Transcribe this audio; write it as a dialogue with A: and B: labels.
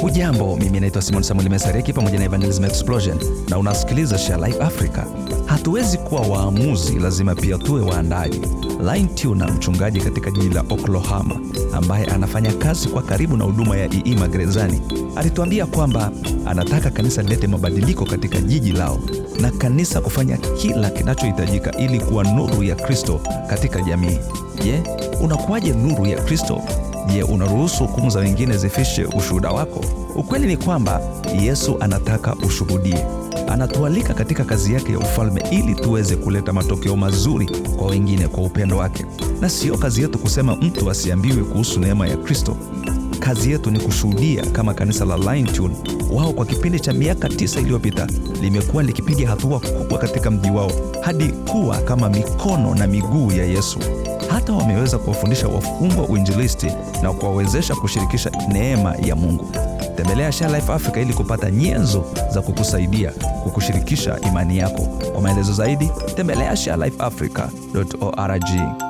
A: Hujambo, mimi naitwa Simon Samuel Mesareki pamoja na Evangelism Explosion na unasikiliza Share Life Africa. Hatuwezi kuwa waamuzi, lazima pia tuwe waandaji. Line Tuna, mchungaji katika jiji la Oklahoma ambaye anafanya kazi kwa karibu na huduma ya ii magerezani, alituambia kwamba anataka kanisa lilete mabadiliko katika jiji lao na kanisa kufanya kila kinachohitajika ili kuwa nuru ya Kristo katika jamii. Je, unakuwaje nuru ya Kristo? Je, unaruhusu hukumu za wengine zifishe ushuhuda wako? Ukweli ni kwamba Yesu anataka ushuhudie. Anatualika katika kazi yake ya ufalme ili tuweze kuleta matokeo mazuri kwa wengine kwa upendo wake, na sio kazi yetu kusema mtu asiambiwe kuhusu neema ya Kristo. Kazi yetu ni kushuhudia kama kanisa la Lion Tune. Wao kwa kipindi cha miaka tisa iliyopita limekuwa likipiga hatua kubwa katika mji wao hadi kuwa kama mikono na miguu ya Yesu. Hata wameweza kuwafundisha wafungwa uinjilisti na kuwawezesha kushirikisha neema ya Mungu. Tembelea Share Life Africa ili kupata nyenzo za kukusaidia kukushirikisha imani yako. Kwa maelezo zaidi, tembelea sharelifeafrica.org.